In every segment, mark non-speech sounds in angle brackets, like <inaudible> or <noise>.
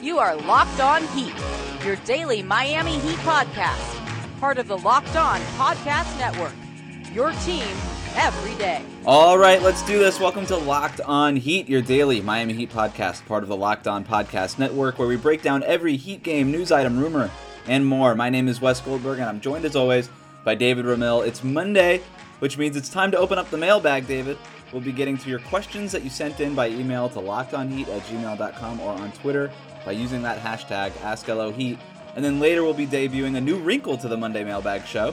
You are Locked On Heat, your daily Miami Heat podcast, part of the Locked On Podcast Network. Your team every day. All right, let's do this. Welcome to Locked On Heat, your daily Miami Heat podcast, part of the Locked On Podcast Network, where we break down every Heat game, news item, rumor, and more. My name is Wes Goldberg, and I'm joined as always by David Ramil. It's Monday, which means it's time to open up the mailbag, David. We'll be getting to your questions that you sent in by email to lockedonheat at gmail.com or on Twitter by using that hashtag AskLOHeat. And then later we'll be debuting a new wrinkle to the Monday Mailbag Show,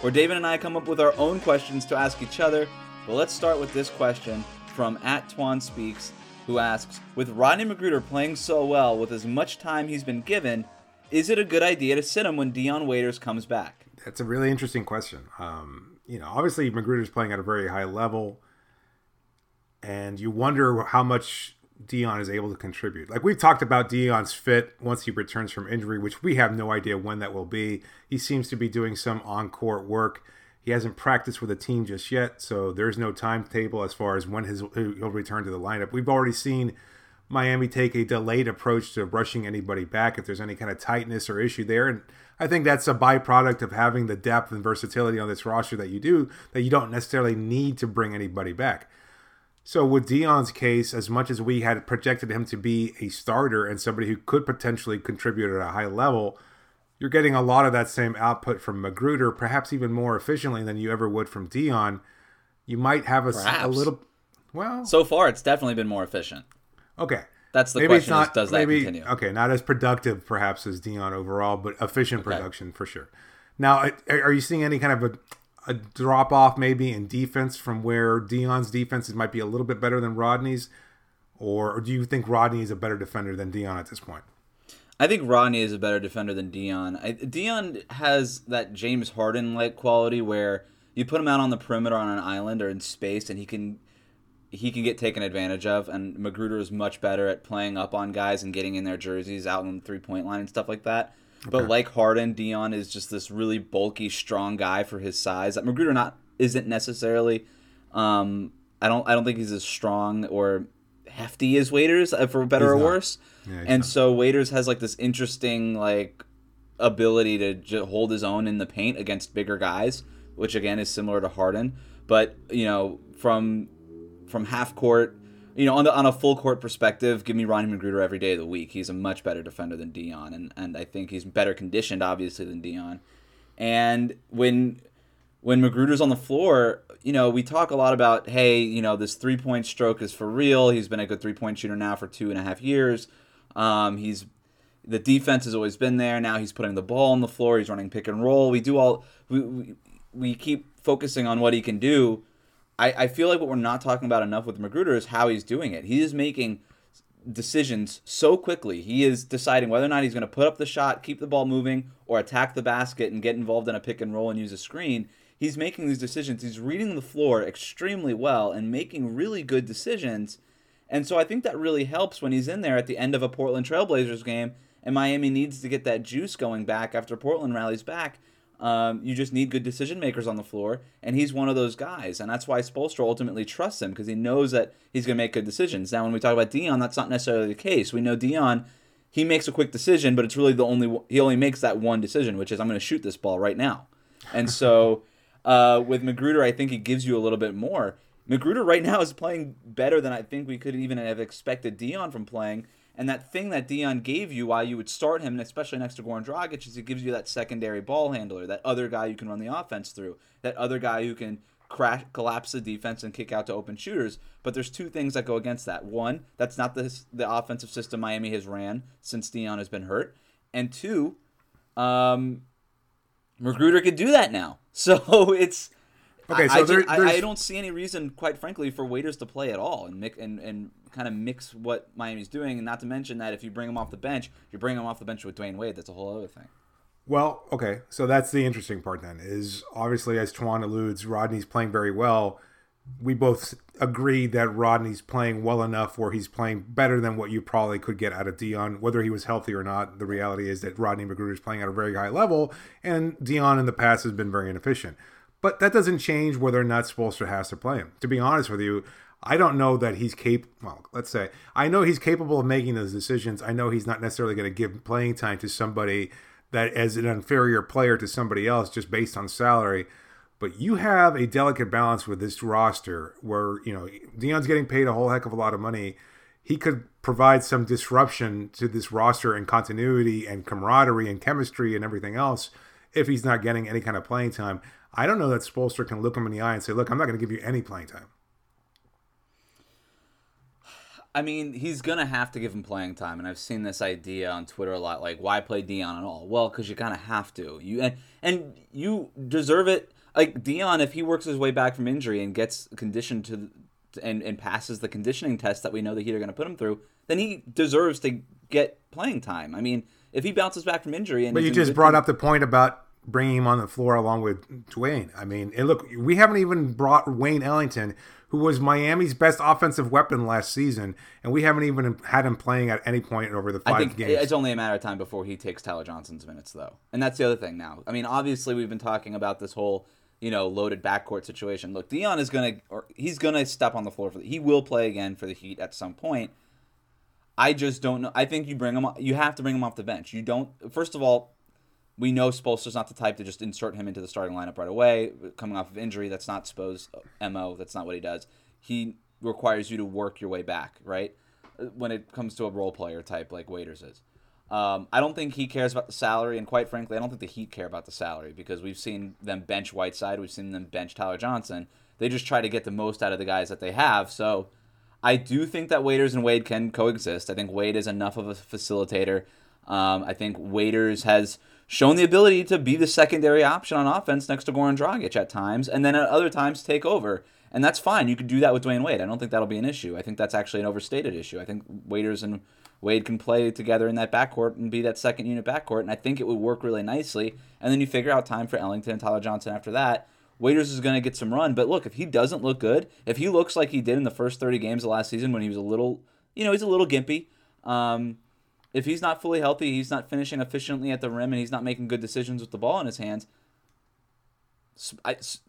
where David and I come up with our own questions to ask each other. But let's start with this question from at Twan Speaks, who asks, with Rodney McGruder playing so well with as much time he's been given, is it a good idea to sit him when Dion Waiters comes back? That's a really interesting question. Um, you know, obviously McGruder's playing at a very high level, and you wonder how much Dion is able to contribute. Like we've talked about Dion's fit once he returns from injury, which we have no idea when that will be. He seems to be doing some on-court work. He hasn't practiced with the team just yet, so there's no timetable as far as when his he'll return to the lineup. We've already seen Miami take a delayed approach to rushing anybody back if there's any kind of tightness or issue there, and I think that's a byproduct of having the depth and versatility on this roster that you do that you don't necessarily need to bring anybody back. So with Dion's case, as much as we had projected him to be a starter and somebody who could potentially contribute at a high level, you're getting a lot of that same output from McGruder, perhaps even more efficiently than you ever would from Dion. You might have a, a little. Well, so far it's definitely been more efficient. Okay, that's the maybe question. Not, is, does maybe, that continue? Okay, not as productive perhaps as Dion overall, but efficient okay. production for sure. Now, are you seeing any kind of a a drop off maybe in defense from where Dion's defenses might be a little bit better than Rodney's, or, or do you think Rodney is a better defender than Dion at this point? I think Rodney is a better defender than Dion. I, Dion has that James Harden like quality where you put him out on the perimeter on an island or in space, and he can he can get taken advantage of. And McGruder is much better at playing up on guys and getting in their jerseys out on the three point line and stuff like that. But like Harden, Dion is just this really bulky, strong guy for his size. That McGruder not isn't necessarily. Um, I don't. I don't think he's as strong or hefty as Waiters, uh, for better he's or not. worse. Yeah, and not. so Waiters has like this interesting like ability to j- hold his own in the paint against bigger guys, which again is similar to Harden. But you know, from from half court you know, on the on a full court perspective, give me Ronnie McGruder every day of the week. He's a much better defender than Dion, and and I think he's better conditioned, obviously, than Dion. And when when McGruder's on the floor, you know, we talk a lot about, hey, you know, this three point stroke is for real. He's been a good three point shooter now for two and a half years. Um, he's the defense has always been there. Now he's putting the ball on the floor. He's running pick and roll. We do all we we, we keep focusing on what he can do I, I feel like what we're not talking about enough with McGruder is how he's doing it. He is making decisions so quickly. He is deciding whether or not he's going to put up the shot, keep the ball moving, or attack the basket and get involved in a pick and roll and use a screen. He's making these decisions. He's reading the floor extremely well and making really good decisions. And so I think that really helps when he's in there at the end of a Portland Trailblazers game and Miami needs to get that juice going back after Portland rallies back. Um, you just need good decision makers on the floor, and he's one of those guys, and that's why Spoelstra ultimately trusts him because he knows that he's going to make good decisions. Now, when we talk about Dion, that's not necessarily the case. We know Dion, he makes a quick decision, but it's really the only he only makes that one decision, which is I'm going to shoot this ball right now. And so, <laughs> uh, with McGruder, I think he gives you a little bit more. McGruder right now is playing better than I think we could even have expected Dion from playing. And that thing that Dion gave you while you would start him, especially next to Goran Dragic, is it gives you that secondary ball handler, that other guy you can run the offense through, that other guy who can crash, collapse the defense and kick out to open shooters. But there's two things that go against that. One, that's not the the offensive system Miami has ran since Dion has been hurt, and two, um, McGruder could do that now. <laughs> So it's Okay, so I, there, I, I, don't see any reason, quite frankly, for Waiters to play at all and mix, and, and kind of mix what Miami's doing. And not to mention that if you bring him off the bench, you bring him off the bench with Dwyane Wade. That's a whole other thing. Well, okay, so that's the interesting part then. Is obviously as Twan alludes, Rodney's playing very well. We both agreed that Rodney's playing well enough where he's playing better than what you probably could get out of Dion, whether he was healthy or not. The reality is that Rodney McGruder is playing at a very high level, and Dion in the past has been very inefficient. But that doesn't change whether or not Spoelstra has to play him. To be honest with you, I don't know that he's capable. Well, let's say I know he's capable of making those decisions. I know he's not necessarily going to give playing time to somebody that as an inferior player to somebody else just based on salary. But you have a delicate balance with this roster where you know Dion's getting paid a whole heck of a lot of money. He could provide some disruption to this roster and continuity and camaraderie and chemistry and everything else if he's not getting any kind of playing time. I don't know that Spoelstra can look him in the eye and say, "Look, I'm not going to give you any playing time." I mean, he's gonna have to give him playing time, and I've seen this idea on Twitter a lot. Like, why play Dion at all? Well, because you kind of have to. You and and you deserve it. Like Dion, if he works his way back from injury and gets conditioned to, and and passes the conditioning test that we know the Heat are going to put him through, then he deserves to get playing time. I mean, if he bounces back from injury, and but you just brought up the point about bringing him on the floor along with Dwyane. I mean, and look, we haven't even brought Wayne Ellington, who was Miami's best offensive weapon last season, and we haven't even had him playing at any point over the five I think games. It's only a matter of time before he takes Tyler Johnson's minutes, though, and that's the other thing. Now, I mean, obviously, we've been talking about this whole you know loaded backcourt situation. Look, Dion is gonna or he's gonna step on the floor for the, he will play again for the Heat at some point. I just don't know. I think you bring him. You have to bring him off the bench. You don't. First of all, we know Spoelstra's not the type to just insert him into the starting lineup right away. Coming off of injury, that's not Spo's mo. That's not what he does. He requires you to work your way back, right? When it comes to a role player type like Waiters is. Um, I don't think he cares about the salary, and quite frankly, I don't think the Heat care about the salary because we've seen them bench Whiteside, we've seen them bench Tyler Johnson. They just try to get the most out of the guys that they have. So I do think that Waiters and Wade can coexist. I think Wade is enough of a facilitator. Um, I think Waiters has shown the ability to be the secondary option on offense next to Goran Dragic at times, and then at other times take over. And that's fine. You could do that with Dwyane Wade. I don't think that'll be an issue. I think that's actually an overstated issue. I think Waiters and Wade can play together in that backcourt and be that second unit backcourt, and I think it would work really nicely. And then you figure out time for Ellington and Tyler Johnson after that. Waiters is going to get some run, but look, if he doesn't look good, if he looks like he did in the first 30 games of last season when he was a little, you know, he's a little gimpy. Um, if he's not fully healthy, he's not finishing efficiently at the rim, and he's not making good decisions with the ball in his hands.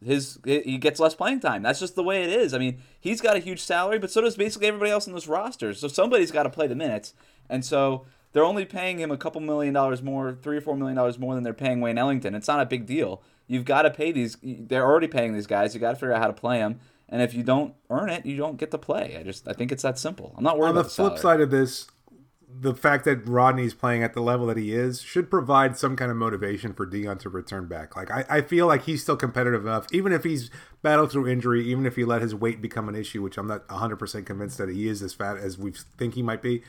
His he gets less playing time. That's just the way it is. I mean, he's got a huge salary, but so does basically everybody else in this roster. So somebody's got to play the minutes, and so they're only paying him a couple million dollars more, three or four million dollars more than they're paying Wayne Ellington. It's not a big deal. You've got to pay these. They're already paying these guys. You got to figure out how to play them. And if you don't earn it, you don't get to play. I just I think it's that simple. I'm not worried. On the, the flip side of this, the fact that Rodney's playing at the level that he is should provide some kind of motivation for Dion to return back. Like I, I feel like he's still competitive enough, even if he's battled through injury, even if he let his weight become an issue, which I'm not 100% convinced that he is as fat as we think he might be.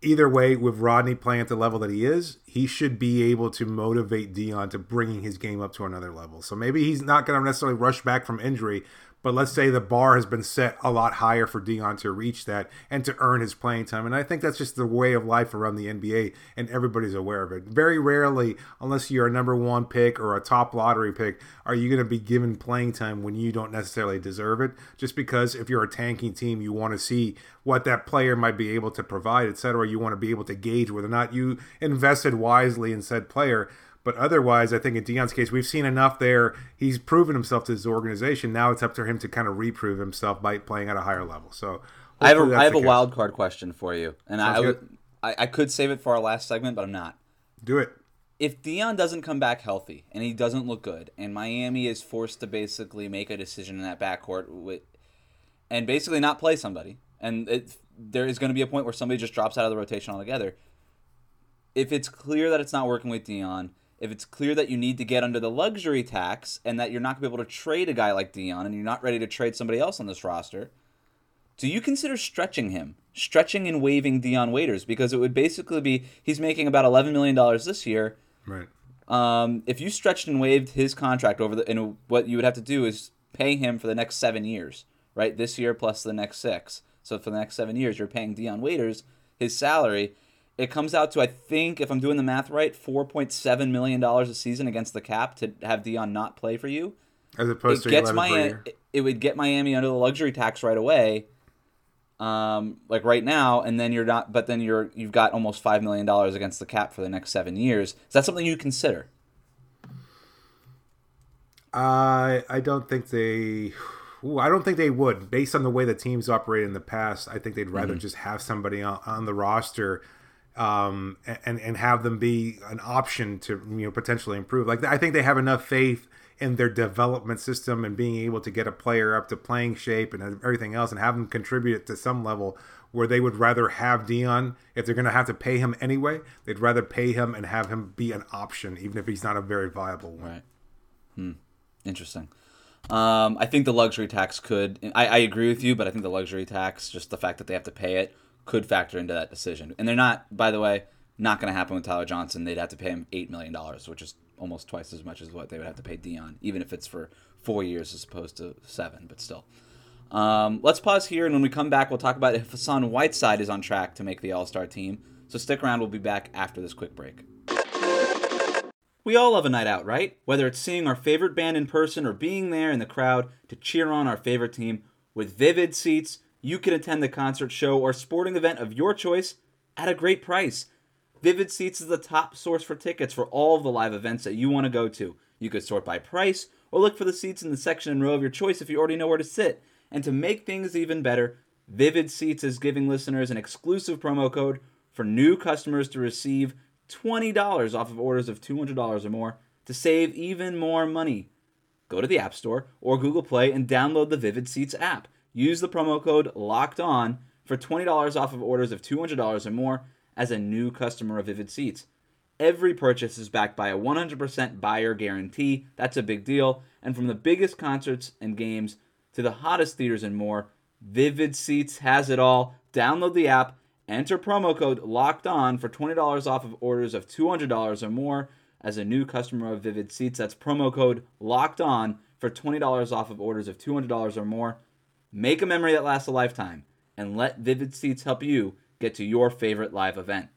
Either way, with Rodney playing at the level that he is, he should be able to motivate Dion to bringing his game up to another level. So maybe he's not going to necessarily rush back from injury, but let's say the bar has been set a lot higher for Dion to reach that and to earn his playing time. And I think that's just the way of life around the NBA, and everybody's aware of it. Very rarely, unless you're a number one pick or a top lottery pick, are you going to be given playing time when you don't necessarily deserve it. Just because if you're a tanking team, you want to see what that player might be able to provide, etc. You want to be able to gauge whether or not you invested wisely in said player. But otherwise, I think in Dion's case, we've seen enough there. He's proven himself to his organization. Now it's up to him to kind of reprove himself by playing at a higher level. So I have a, I have a wild card question for you, and I, I I could save it for our last segment, but I'm not. Do it. If Dion doesn't come back healthy and he doesn't look good, and Miami is forced to basically make a decision in that backcourt with, and basically not play somebody, and it, there is going to be a point where somebody just drops out of the rotation altogether. If it's clear that it's not working with Dion, if it's clear that you need to get under the luxury tax and that you're not going to be able to trade a guy like Dion and you're not ready to trade somebody else on this roster, do you consider stretching him? Stretching and waiving Dion Waiters because it would basically be he's making about $11 million this year. Right. Um, if you stretched and waived his contract over the, and what you would have to do is pay him for the next seven years, right? This year plus the next six. So for the next seven years, you're paying Dion Waiters his salary it comes out to I think if I'm doing the math right, four point seven million dollars a season against the cap to have Dion not play for you. As opposed it to gets Miami, it would get Miami under the luxury tax right away, um, like right now, and then you're not. But then you're you've got almost five million dollars against the cap for the next seven years. Is that something you consider? I I don't think they Ooh, I don't think they would, based on the way the teams operate in the past. I think they'd rather Mm-hmm. just have somebody on, on the roster, um, and and have them be an option to you know potentially improve. Like I think they have enough faith in their development system and being able to get a player up to playing shape and everything else, and have them contribute to some level where they would rather have Dion if they're going to have to pay him anyway. They'd rather pay him and have him be an option, even if he's not a very viable one. Right. Hmm. Interesting. Um, I think the luxury tax could. I, I agree with you, but I think the luxury tax, just the fact that they have to pay it, could factor into that decision. And they're not, by the way, not going to happen with Tyler Johnson. They'd have to pay him eight million dollars, which is almost twice as much as what they would have to pay Dion, even if it's for four years as opposed to seven. But still. Um, let's pause here, and when we come back, we'll talk about if Hassan Whiteside is on track to make the All Star team. So stick around. We'll be back after this quick break. We all love a night out, right? Whether it's seeing our favorite band in person or being there in the crowd to cheer on our favorite team. With Vivid Seats, you can attend the concert, show, or sporting event of your choice at a great price. Vivid Seats is the top source for tickets for all of the live events that you want to go to. You could sort by price or look for the seats in the section and row of your choice if you already know where to sit. And to make things even better, Vivid Seats is giving listeners an exclusive promo code for new customers to receive $20 off of orders of $200 or more to save even more money. Go to the App Store or Google Play and download the Vivid Seats app. Use the promo code LOCKED ON for $20 off of orders of $200 or more as a new customer of Vivid Seats. Every purchase is backed by a 100% buyer guarantee. That's a big deal. And from the biggest concerts and games to the hottest theaters and more, Vivid Seats has it all. Download the app, enter promo code LOCKED ON for $20 off of orders of $200 or more as a new customer of Vivid Seats. That's promo code LOCKED ON for $20 off of orders of $200 or more. Make a memory that lasts a lifetime and let Vivid Seats help you get to your favorite live event.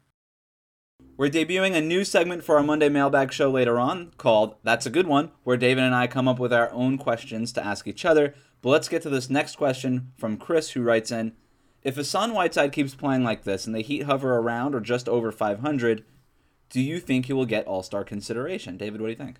We're debuting a new segment for our Monday mailbag show later on called That's a Good One, where David and I come up with our own questions to ask each other. But let's get to this next question from Chris, who writes in If Hassan Whiteside keeps playing like this and the Heat hover around or just over 500, do you think he will get All Star consideration? David, what do you think?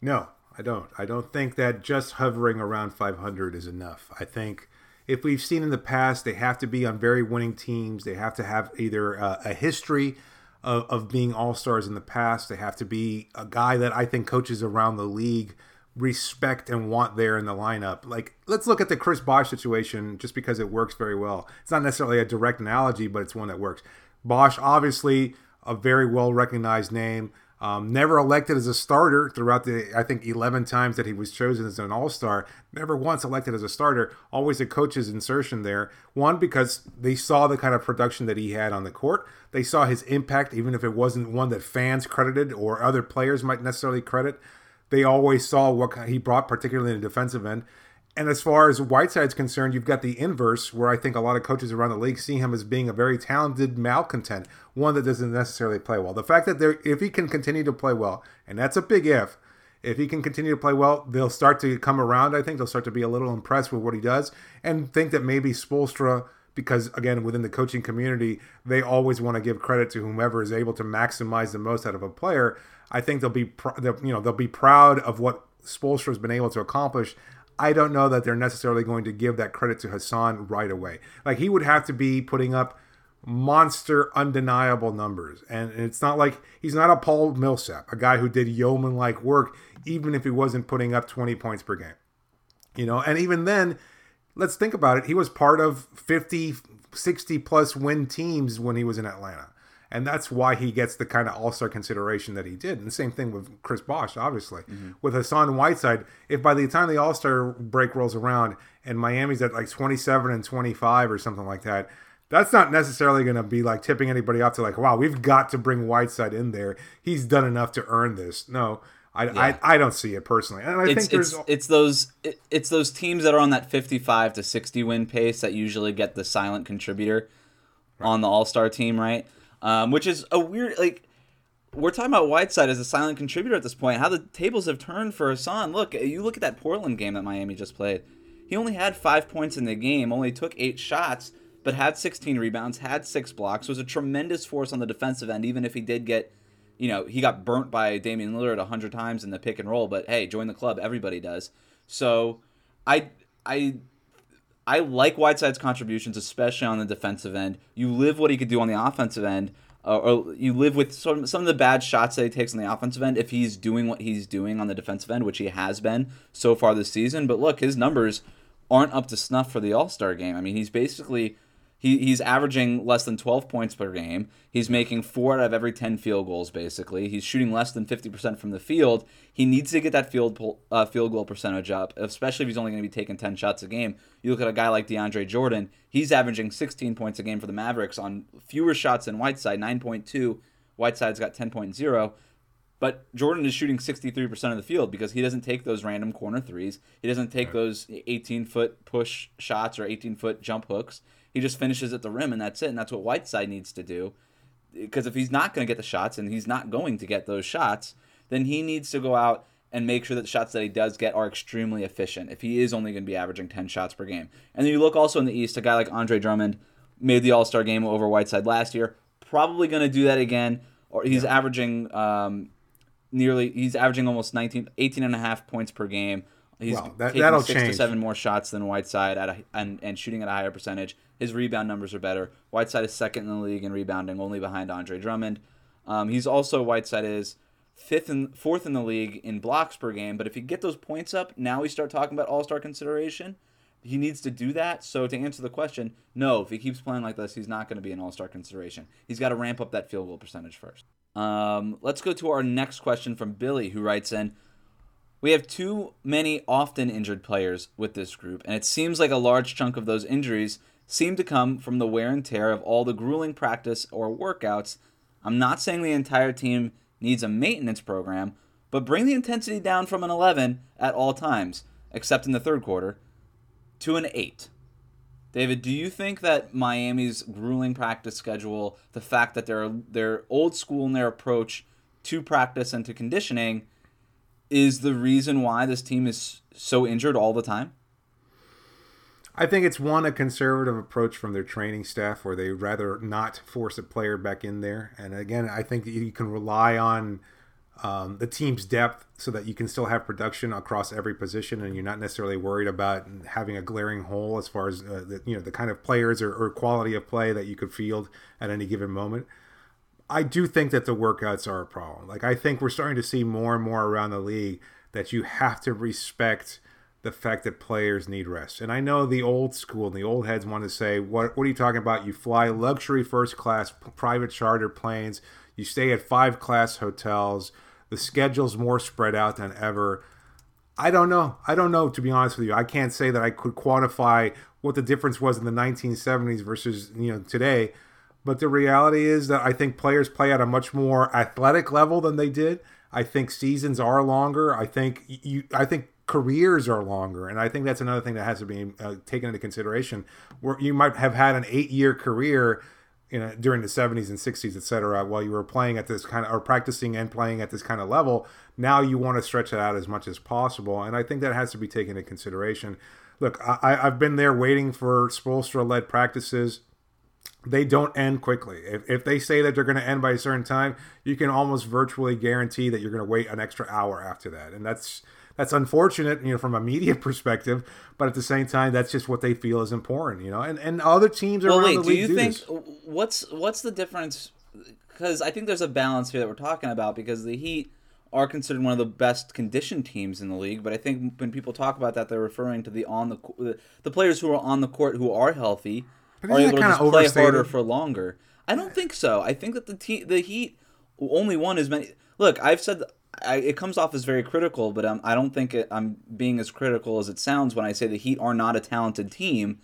No, I don't. I don't think that just hovering around 500 is enough. I think if we've seen in the past, they have to be on very winning teams. They have to have either uh, a history of, of being all stars in the past. They have to be a guy that I think coaches around the league respect and want there in the lineup. Like, let's look at the Chris Bosh situation just because it works very well. It's not necessarily a direct analogy, but it's one that works. Bosch, obviously, a very well recognized name. Um, never elected as a starter throughout the, I think, 11 times that he was chosen as an all star. Never once elected as a starter. Always a coach's insertion there. One, because they saw the kind of production that he had on the court. They saw his impact, even if it wasn't one that fans credited or other players might necessarily credit. They always saw what he brought, particularly in the defensive end. And as far as Whiteside's concerned, you've got the inverse, where I think a lot of coaches around the league see him as being a very talented malcontent, one that doesn't necessarily play well. The fact that if he can continue to play well, and that's a big if, if he can continue to play well, they'll start to come around. I think they'll start to be a little impressed with what he does, and think that maybe Spoelstra, because again, within the coaching community, they always want to give credit to whomever is able to maximize the most out of a player. I think they'll be, pr- they'll, you know, they'll be proud of what Spoelstra has been able to accomplish. I don't know that they're necessarily going to give that credit to Hassan right away. Like he would have to be putting up monster, undeniable numbers, and it's not like he's not a Paul Millsap, a guy who did yeoman-like work, even if he wasn't putting up 20 points per game. You know, and even then, let's think about it. He was part of 50, 60 plus win teams when he was in Atlanta. And that's why he gets the kind of all star consideration that he did. And the same thing with Chris Bosh, obviously. Mm-hmm. With Hassan Whiteside, if by the time the all star break rolls around and Miami's at like 27 and 25 or something like that, that's not necessarily going to be like tipping anybody off to like, wow, we've got to bring Whiteside in there. He's done enough to earn this. No, I, yeah. I, I, don't see it personally. And I it's, think there's it's, it's those it, it's those teams that are on that 55 to 60 win pace that usually get the silent contributor right. on the All Star team, right? Um, which is a weird like we're talking about Whiteside as a silent contributor at this point. How the tables have turned for Hassan. Look, you look at that Portland game that Miami just played. He only had five points in the game, only took eight shots, but had 16 rebounds, had six blocks, was a tremendous force on the defensive end, even if he did get, you know, he got burnt by Damian Lillard 100 times in the pick and roll, but hey, join the club. Everybody does. So I I I like Whiteside's contributions, especially on the defensive end. You live what he could do on the offensive end, uh, or you live with some some of the bad shots that he takes on the offensive end. If he's doing what he's doing on the defensive end, which he has been so far this season, but look, his numbers aren't up to snuff for the All Star game. I mean, he's basically he, he's averaging less than 12 points per game. He's making four out of every 10 field goals, basically. He's shooting less than 50% from the field. He needs to get that field uh, field goal percentage up, especially if he's only going to be taking 10 shots a game. You look at a guy like DeAndre Jordan, he's averaging 16 points a game for the Mavericks on fewer shots than Whiteside, 9.2. Whiteside's got 10.0. But Jordan is shooting 63% of the field because he doesn't take those random corner threes. He doesn't take those 18 foot push shots or 18 foot jump hooks. He just finishes at the rim and that's it. And that's what Whiteside needs to do. Because if he's not going to get the shots and he's not going to get those shots, then he needs to go out and make sure that the shots that he does get are extremely efficient if he is only going to be averaging 10 shots per game. And then you look also in the East, a guy like Andre Drummond made the All Star game over Whiteside last year. Probably going to do that again. Or he's yeah. averaging um, nearly, he's averaging almost 19, 18 and a half points per game. He's well, that, taking six change. to seven more shots than Whiteside at a, and, and shooting at a higher percentage. His rebound numbers are better. Whiteside is second in the league in rebounding, only behind Andre Drummond. Um, he's also Whiteside is fifth and fourth in the league in blocks per game. But if you get those points up, now we start talking about All Star consideration. He needs to do that. So to answer the question, no. If he keeps playing like this, he's not going to be an All Star consideration. He's got to ramp up that field goal percentage first. Um, let's go to our next question from Billy, who writes in. We have too many often injured players with this group, and it seems like a large chunk of those injuries seem to come from the wear and tear of all the grueling practice or workouts. I'm not saying the entire team needs a maintenance program, but bring the intensity down from an 11 at all times, except in the third quarter, to an 8. David, do you think that Miami's grueling practice schedule, the fact that they're they're old school in their approach to practice and to conditioning, is the reason why this team is so injured all the time? I think it's one a conservative approach from their training staff, where they rather not force a player back in there. And again, I think that you can rely on um, the team's depth so that you can still have production across every position, and you're not necessarily worried about having a glaring hole as far as uh, the you know the kind of players or, or quality of play that you could field at any given moment. I do think that the workouts are a problem. Like I think we're starting to see more and more around the league that you have to respect the fact that players need rest. And I know the old school and the old heads want to say, what, what are you talking about? You fly luxury first class private charter planes, you stay at five class hotels, the schedule's more spread out than ever. I don't know. I don't know, to be honest with you. I can't say that I could quantify what the difference was in the 1970s versus, you know, today. But the reality is that I think players play at a much more athletic level than they did. I think seasons are longer. I think you I think careers are longer, and I think that's another thing that has to be uh, taken into consideration. Where you might have had an eight-year career, you know, during the '70s and '60s, et cetera, while you were playing at this kind of or practicing and playing at this kind of level. Now you want to stretch it out as much as possible, and I think that has to be taken into consideration. Look, I, I've been there waiting for Spoelstra-led practices they don't end quickly. If, if they say that they're going to end by a certain time, you can almost virtually guarantee that you're going to wait an extra hour after that. And that's that's unfortunate, you know, from a media <laughs> perspective. But at the same time, that's just what they feel is important, you know. And and other teams well, around wait, the league do you think this. what's what's the difference? Because I think there's a balance here that we're talking about because the Heat are considered one of the best conditioned teams in the league. But I think when people talk about that, they're referring to the on the the players who are on the court who are healthy are able to just play harder for longer. I don't think so. I think that the te- the Heat only won as many. Look, I've said I, it comes off as very critical, but um, I don't think it, I'm being as critical as it sounds when I say the Heat are not a talented team,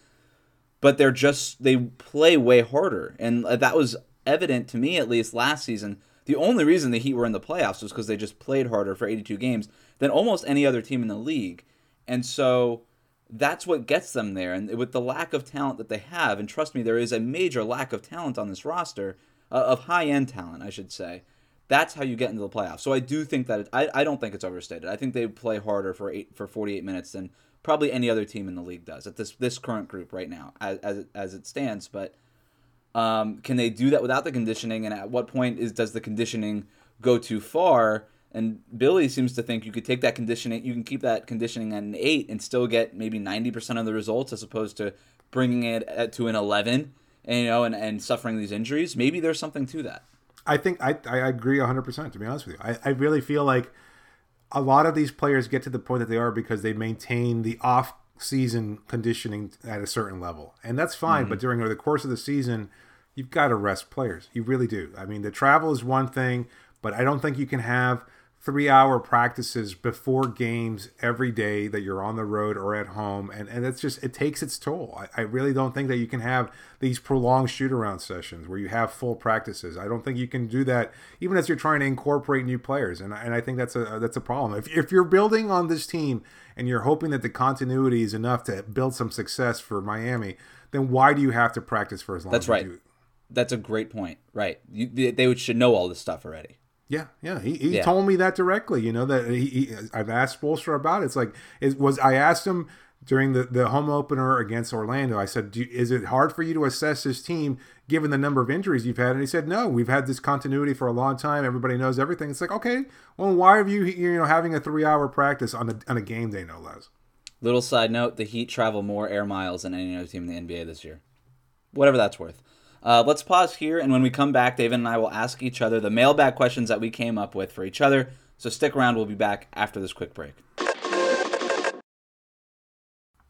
but they're just they play way harder, and that was evident to me at least last season. The only reason the Heat were in the playoffs was because they just played harder for 82 games than almost any other team in the league, and so that's what gets them there. And with the lack of talent that they have, and trust me, there is a major lack of talent on this roster, uh, of high end talent, I should say that's how you get into the playoffs. So I do think that it, I, I don't think it's overstated. I think they play harder for eight for 48 minutes than probably any other team in the league does at this this current group right now as as it, as it stands. But um, can they do that without the conditioning? And at what point is does the conditioning go too far? And Billy seems to think you could take that conditioning, you can keep that conditioning at an eight and still get maybe ninety percent of the results, as opposed to bringing it to an eleven, and you know, and, and suffering these injuries. Maybe there's something to that. I think I, I agree 100%, to be honest with you. I, I really feel like a lot of these players get to the point that they are because they maintain the off season conditioning at a certain level. And that's fine, mm-hmm. but during the course of the season, you've got to rest players. You really do. I mean, the travel is one thing, but I don't think you can have three hour practices before games every day that you're on the road or at home and, and it's just it takes its toll. I, I really don't think that you can have these prolonged shoot around sessions where you have full practices. I don't think you can do that even as you're trying to incorporate new players and, and i think that's a that's a problem. If, if you're building on this team and you're hoping that the continuity is enough to build some success for miami then why do you have to practice for as long that's as right. you that's a great point. Right. You, they should know all this stuff already yeah, yeah. He, he yeah. told me that directly. You know that he, he I've asked Bolster about it. It's like it was. I asked him during the, the home opener against Orlando. I said, "Is it hard for you to assess this team given the number of injuries you've had?" And he said, "No, we've had this continuity for a long time. Everybody knows everything." It's like, okay, well, why are you you know having a three hour practice on a on a game day, no less? Little side note: the Heat travel more air miles than any other team in the NBA this year. Whatever that's worth. Uh, let's pause here, and when we come back, David and I will ask each other the mailbag questions that we came up with for each other. So stick around, we'll be back after this quick break.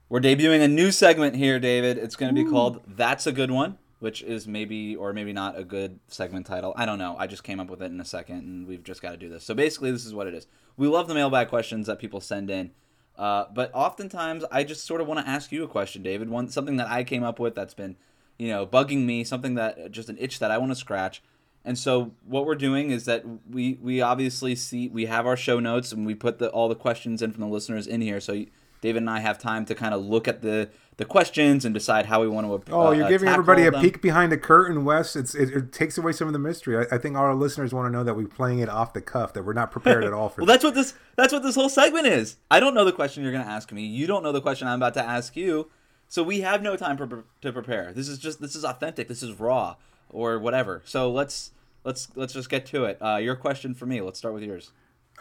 We're debuting a new segment here, David. It's going to be called That's a Good One, which is maybe or maybe not a good segment title. I don't know. I just came up with it in a second, and we've just got to do this. So basically, this is what it is. We love the mailbag questions that people send in. Uh, but oftentimes, I just sort of want to ask you a question, David. One something that I came up with that's been you know, bugging me, something that just an itch that I want to scratch. And so what we're doing is that we we obviously see we have our show notes and we put the, all the questions in from the listeners in here. So David and I have time to kind of look at the the questions and decide how we want to. Uh, oh, you're giving everybody a peek behind the curtain, Wes. It's it, it takes away some of the mystery. I, I, think our listeners want to know that we're playing it off the cuff, that we're not prepared at all <laughs> for. well, that's what this that's what this whole segment is. I don't know the question you're going to ask me. You don't know the question I'm about to ask you. So we have no time for, to prepare. This is just this is authentic. This is raw or whatever. So let's let's let's just get to it. Uh, your question for me. Let's start with yours.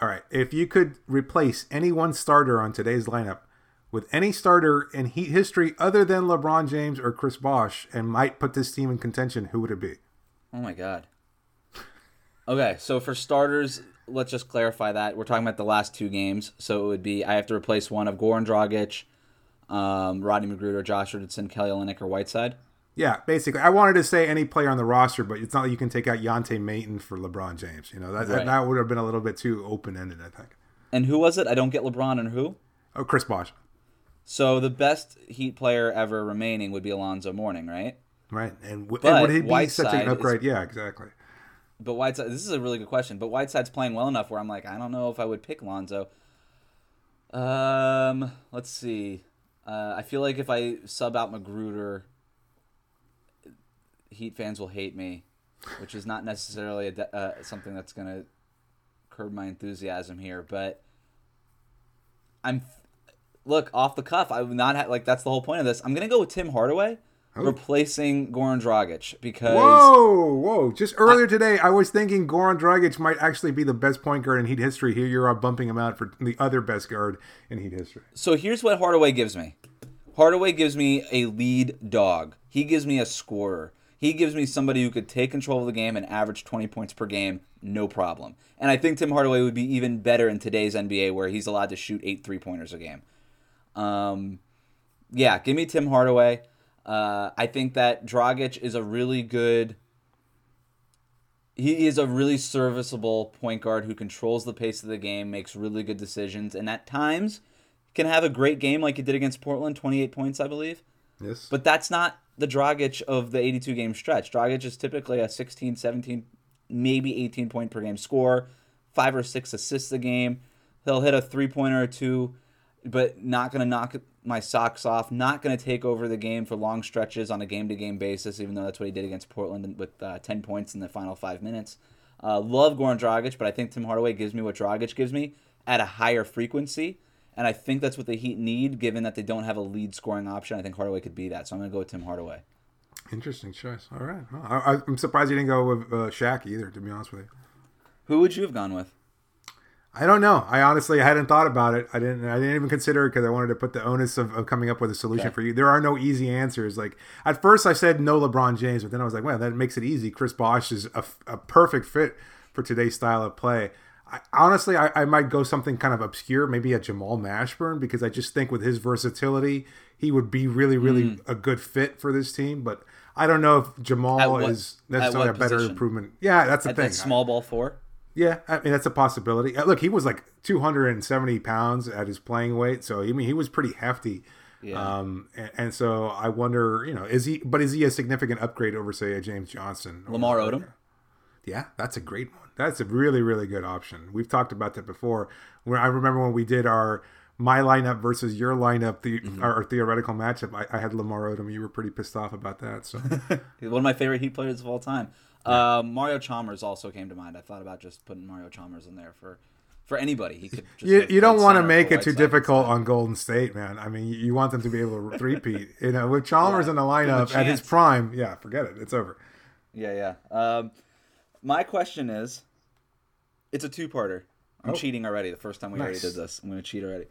All right. If you could replace any one starter on today's lineup with any starter in Heat history other than LeBron James or Chris Bosh, and might put this team in contention, who would it be? Oh my God. Okay, so for starters, let's just clarify that we're talking about the last two games. So it would be I have to replace one of Goran Dragic um, Rodney McGruder, Josh Richardson, Kelly Olynyk, or Whiteside. Yeah, basically, I wanted to say any player on the roster, but it's not like you can take out Yante Maten for LeBron James. You know that right. that would have been a little bit too open ended. I think. And who was it? I don't get LeBron and who? Oh, Chris Bosh. So the best Heat player ever remaining would be Alonzo Mourning, right? Right, and, w- and would he be Whiteside such an upgrade? Is, yeah, exactly. But Whiteside, this is a really good question. But Whiteside's playing well enough where I'm like, I don't know if I would pick Lonzo. Um, let's see. Uh, I feel like if I sub out McGruder, Heat fans will hate me, which is not necessarily de- uh, something that's going to curb my enthusiasm here. But I'm look off the cuff. I would not have like that's the whole point of this. I'm going to go with Tim Hardaway. Replacing Goran Dragic because whoa, whoa! Just earlier I, today, I was thinking Goran Dragic might actually be the best point guard in Heat history. Here you are bumping him out for the other best guard in Heat history. So here's what Hardaway gives me. Hardaway gives me a lead dog. He gives me a scorer. He gives me somebody who could take control of the game and average 20 points per game, no problem. And I think Tim Hardaway would be even better in today's NBA where he's allowed to shoot eight three pointers a game. Um, yeah, give me Tim Hardaway. Uh, I think that Dragic is a really good. He is a really serviceable point guard who controls the pace of the game, makes really good decisions, and at times can have a great game like he did against Portland, 28 points, I believe. Yes. But that's not the Dragic of the 82 game stretch. Dragic is typically a 16, 17, maybe 18 point per game score, five or six assists a game. He'll hit a three pointer or two, but not going to knock my socks off. Not going to take over the game for long stretches on a game to game basis, even though that's what he did against Portland with uh, 10 points in the final five minutes. Uh, love Goran Dragic, but I think Tim Hardaway gives me what Dragic gives me at a higher frequency. And I think that's what the Heat need, given that they don't have a lead scoring option. I think Hardaway could be that. So I'm going to go with Tim Hardaway. Interesting choice. All right. I, am surprised you didn't go with uh, Shaq either, to be honest with you. Who would you have gone with? I don't know. I honestly hadn't thought about it. I didn't. I didn't even consider it because I wanted to put the onus of, of coming up with a solution Okay. for you. There are no easy answers. Like at first, I said no LeBron James, but then I was like, well, that makes it easy. Chris Bosh is a, a perfect fit for today's style of play. I, honestly, I, I might go something kind of obscure, maybe a Jamal Mashburn, because I just think with his versatility, he would be really, really mm. a good fit for this team. But I don't know if Jamal At what- is necessarily a better position? improvement. Yeah, that's the At thing. that small ball four. Yeah, I mean that's a possibility. Uh, Look, he was like 270 pounds at his playing weight, so I mean he was pretty hefty. Yeah. Um, and, and so I wonder, you know, is he? But is he a significant upgrade over, say, a James Johnson? or- Lamar Odom. Yeah, that's a great one. That's a really, really good option. We've talked about that before. Where I remember when we did our my lineup versus your lineup, the Mm-hmm. our, our theoretical matchup. I, I had Lamar Odom. You were pretty pissed off about that. So <laughs> one of my favorite Heat players of all time. Uh, Mario Chalmers also came to mind. I thought about just putting Mario Chalmers in there for for anybody. He could. Just you, you don't want to make it too difficult on Golden State, man. I mean, you, you want them to be able to <laughs> repeat. You know, with Chalmers Yeah, in the lineup at his prime, yeah, forget it. It's over. Yeah, yeah. Um, my question is, it's a two-parter. I'm Oh. cheating already. The first time we already did this, I'm going to cheat already.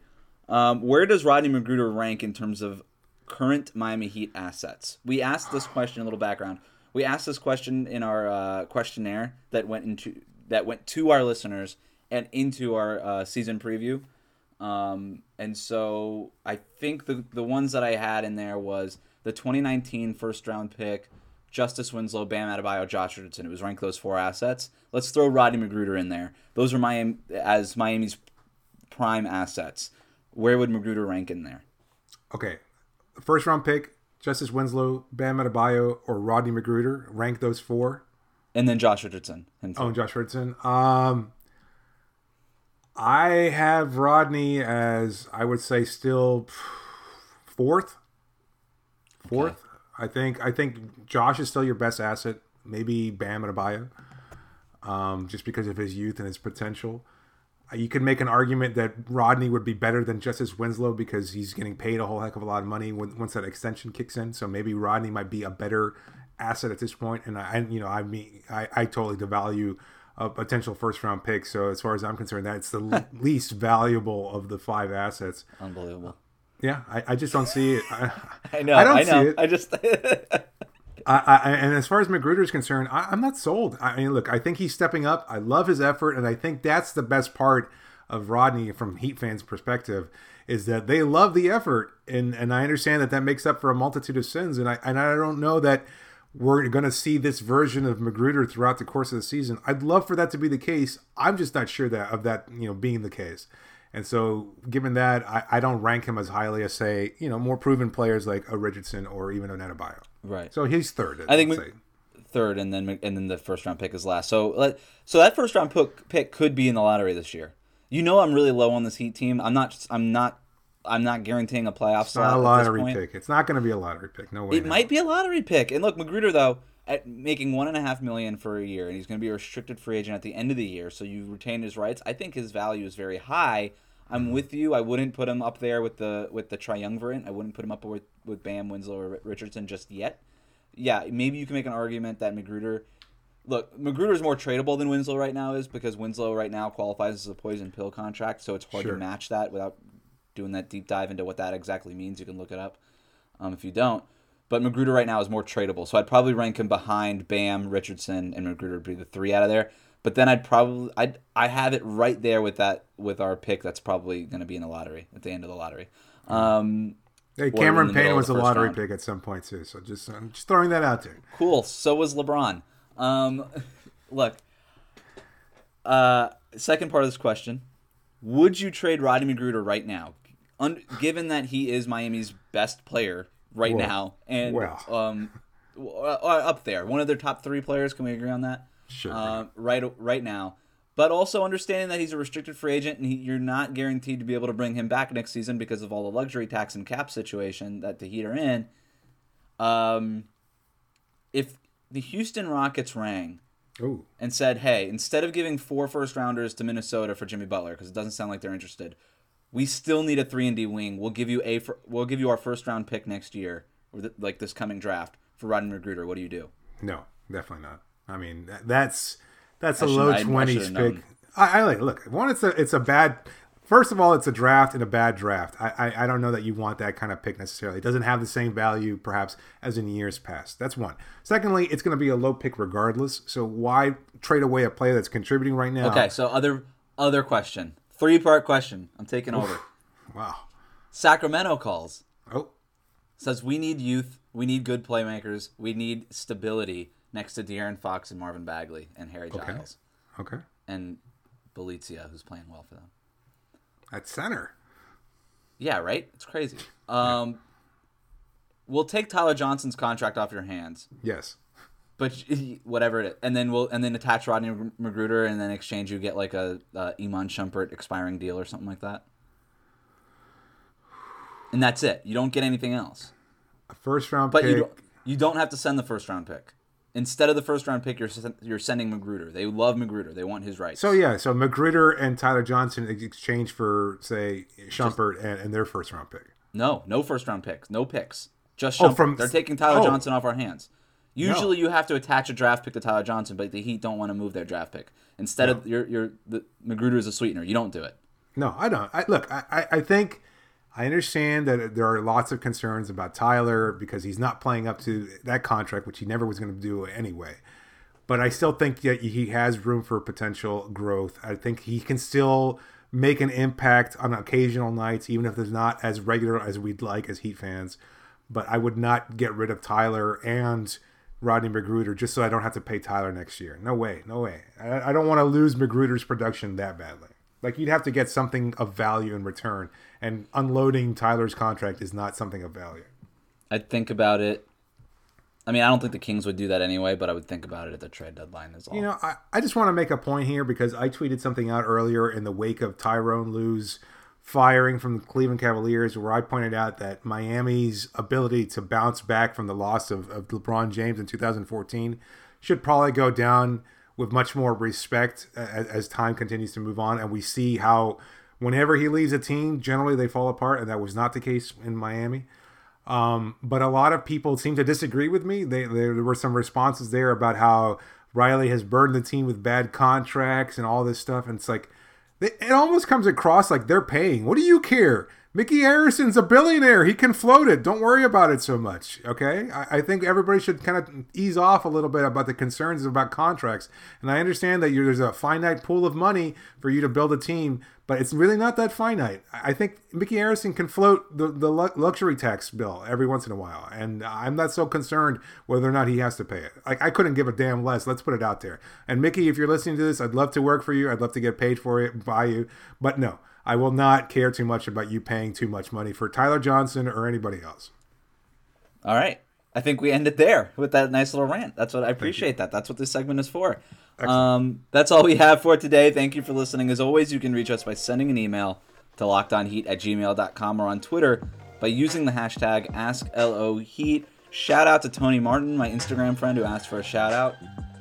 Um, where does Rodney McGruder rank in terms of current Miami Heat assets? We asked this question. A little background. We asked this question in our uh, questionnaire that went into that went to our listeners and into our uh, season preview. Um, and so I think the the ones that I had in there was the 2019 first round pick, Justice Winslow, Bam Adebayo, Josh Richardson. It was ranked those four assets. Let's throw Rodney McGruder in there. Those are Miami as Miami's prime assets. Where would McGruder rank in there? Okay, first round pick: Justice Winslow, Bam Adebayo, or Rodney McGruder. Rank those four. And then Josh Richardson. And Oh, Josh Richardson. Um, I have Rodney as I would say still fourth. Fourth, I think. I think Josh is still your best asset. Maybe Bam Adebayo, um, just because of his youth and his potential. You could make an argument that Rodney would be better than Justice Winslow because he's getting paid a whole heck of a lot of money when, once that extension kicks in. So maybe Rodney might be a better asset at this point. And I, you know, I mean, I, I totally devalue a potential first round pick. So as far as I'm concerned, that's the <laughs> least valuable of the five assets. unbelievable. Yeah, I, I just don't see it. I, <laughs> I know. I don't I know. see it. I just. <laughs> I, I, and as far as McGruder is concerned, I, I'm not sold. I mean, look, I think he's stepping up. I love his effort, and I think that's the best part of Rodney from Heat fans' perspective is that they love the effort, and and I understand that that makes up for a multitude of sins, and I and I don't know that we're going to see this version of McGruder throughout the course of the season. I'd love for that to be the case. I'm just not sure that of that you know being the case. And so, given that, I, I don't rank him as highly as say, you know, more proven players like a Richardson or even an Adebayo. Right. So he's third. I think we- third, and then and then the first round pick is last. So let so that first round pick pick could be in the lottery this year. You know, I'm really low on this Heat team. I'm not. I'm not. I'm not guaranteeing a playoff It's slot not a at this lottery point. pick. It's not going to be a lottery pick. No way. It in might be a lottery pick. And look, McGruder though, at making one and a half million for a year, and he's going to be a restricted free agent at the end of the year. So you retain his rights. I think his value is very high. I'm with you. I wouldn't put him up there with the with the triumvirate. I wouldn't put him up with with Bam, Winslow, or Richardson just yet. Yeah, maybe you can make an argument that McGruder. Look, McGruder is more tradable than Winslow right now is because Winslow right now qualifies as a poison pill contract, so it's hard Sure. to match that without doing that deep dive into what that exactly means. You can look it up um, if you don't. But McGruder right now is more tradable, so I'd probably rank him behind Bam, Richardson, and McGruder would be the three out of there. But then I'd probably I I have it right there with that with our pick that's probably going to be in the lottery at the end of the lottery. Um, Hey, Cameron Payne was a lottery round. pick at some point too. So just I'm just throwing that out there. Cool. So was LeBron. Um, <laughs> look, uh, second part of this question: Would you trade Rodney McGruder right now, Un- given that he is Miami's best player right Well, now, and well. um, uh, up there, one of their top three players? Can we agree on that? Sure. Uh, right, right now. But also understanding that he's a restricted free agent and he, you're not guaranteed to be able to bring him back next season because of all the luxury tax and cap situation that the Heat are in. Um, if the Houston Rockets rang Ooh, and said, "Hey, instead of giving four first rounders to Minnesota for Jimmy Butler, because it doesn't sound like they're interested, we still need a three and D wing. We'll give you a we'll give you our first round pick next year, or th- like this coming draft for Rodney McGruder. What do you do? no, definitely not. I mean, that's that's I a low twenties pick. I, I like look one. It's a it's a bad. First of all, it's a draft and a bad draft. I, I I don't know that you want that kind of pick necessarily. It doesn't have the same value perhaps as in years past. That's one. Secondly, it's going to be a low pick regardless. So why trade away a player that's contributing right now? Okay, so other other question, three part question. I'm taking over. Wow. Sacramento calls Oh, says we need youth, we need good playmakers, we need stability next to De'Aaron Fox and Marvin Bagley and Harry Giles okay. and Bjelica, who's playing well for them. At center. Yeah, right. It's crazy. <laughs> Um, we'll take Tyler Johnson's contract off your hands, Yes. but whatever it is, and then we'll and then attach Rodney McGruder, and then exchange you get like a, a Iman Shumpert expiring deal or something like that. And that's it. You don't get anything else. A first round But pick. you don't, you don't have to send the first round pick. Instead of the first round pick, you're you're sending McGruder. They love McGruder. They want his rights. So yeah, so McGruder and Tyler Johnson in exchange for say Shumpert and, and their first round pick. no, no first round picks, no picks. Just Oh, from- They're taking Tyler oh. Johnson off our hands. Usually, you have to attach a draft pick to Tyler Johnson, but the Heat don't want to move their draft pick. Instead of your your the McGruder is a sweetener. You don't do it. No, I don't. I, look, I, I- I think I understand that there are lots of concerns about Tyler because he's not playing up to that contract, which he never was going to do anyway. But I still think that he has room for potential growth. I think he can still make an impact on occasional nights, even if it's not as regular as we'd like as Heat fans. But I would not get rid of Tyler and Rodney McGruder just so I don't have to pay Tyler next year. No way, no way. I, I don't want to lose McGruder's production that badly. Like you'd have to get something of value in return, and unloading Tyler's contract is not something of value. I'd think about it. I mean, I don't think the Kings would do that anyway, but I would think about it at the trade deadline as well. You know, I, I just want to make a point here because I tweeted something out earlier in the wake of Tyronn Lue's firing from the Cleveland Cavaliers, where I pointed out that Miami's ability to bounce back from the loss of, of LeBron James in 2014 should probably go down with much more respect as, as time continues to move on. And we see how whenever he leaves a team, generally they fall apart, and that was not the case in Miami. Um, but a lot of people seem to disagree with me. They, there were some responses there about how Riley has burdened the team with bad contracts and all this stuff. And it's like, it almost comes across like they're paying. What do you care? Micky Arison's a billionaire. He can float it. Don't worry about it so much. Okay. I, I think everybody should kind of ease off a little bit about the concerns about contracts. And I understand that there's a finite pool of money for you to build a team, but it's really not that finite. I think Micky Arison can float the, the luxury tax bill every once in a while. And I'm not so concerned whether or not he has to pay it. Like, I couldn't give a damn less. Let's put it out there. And Micky, if you're listening to this, I'd love to work for you. I'd love to get paid for it by you. But no, I will not care too much about you paying too much money for Tyler Johnson or anybody else. All right. I think we end it there with that nice little rant. That's what I appreciate that. That's what this segment is for. Um, that's all we have for today. Thank you for listening. As always, you can reach us by sending an email to lockedonheat at gmail.com or on Twitter by using the hashtag AskLOHeat. Shout out to Tony Martin, my Instagram friend who asked for a shout out.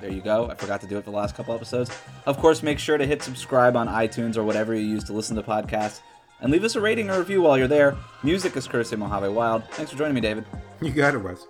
There you go. I forgot to do it for the last couple episodes. Of course, make sure to hit subscribe on iTunes or whatever you use to listen to podcasts. And leave us a rating or review while you're there. Music is courtesy of Mojave Wild. Thanks for joining me, David. You got it, Wes.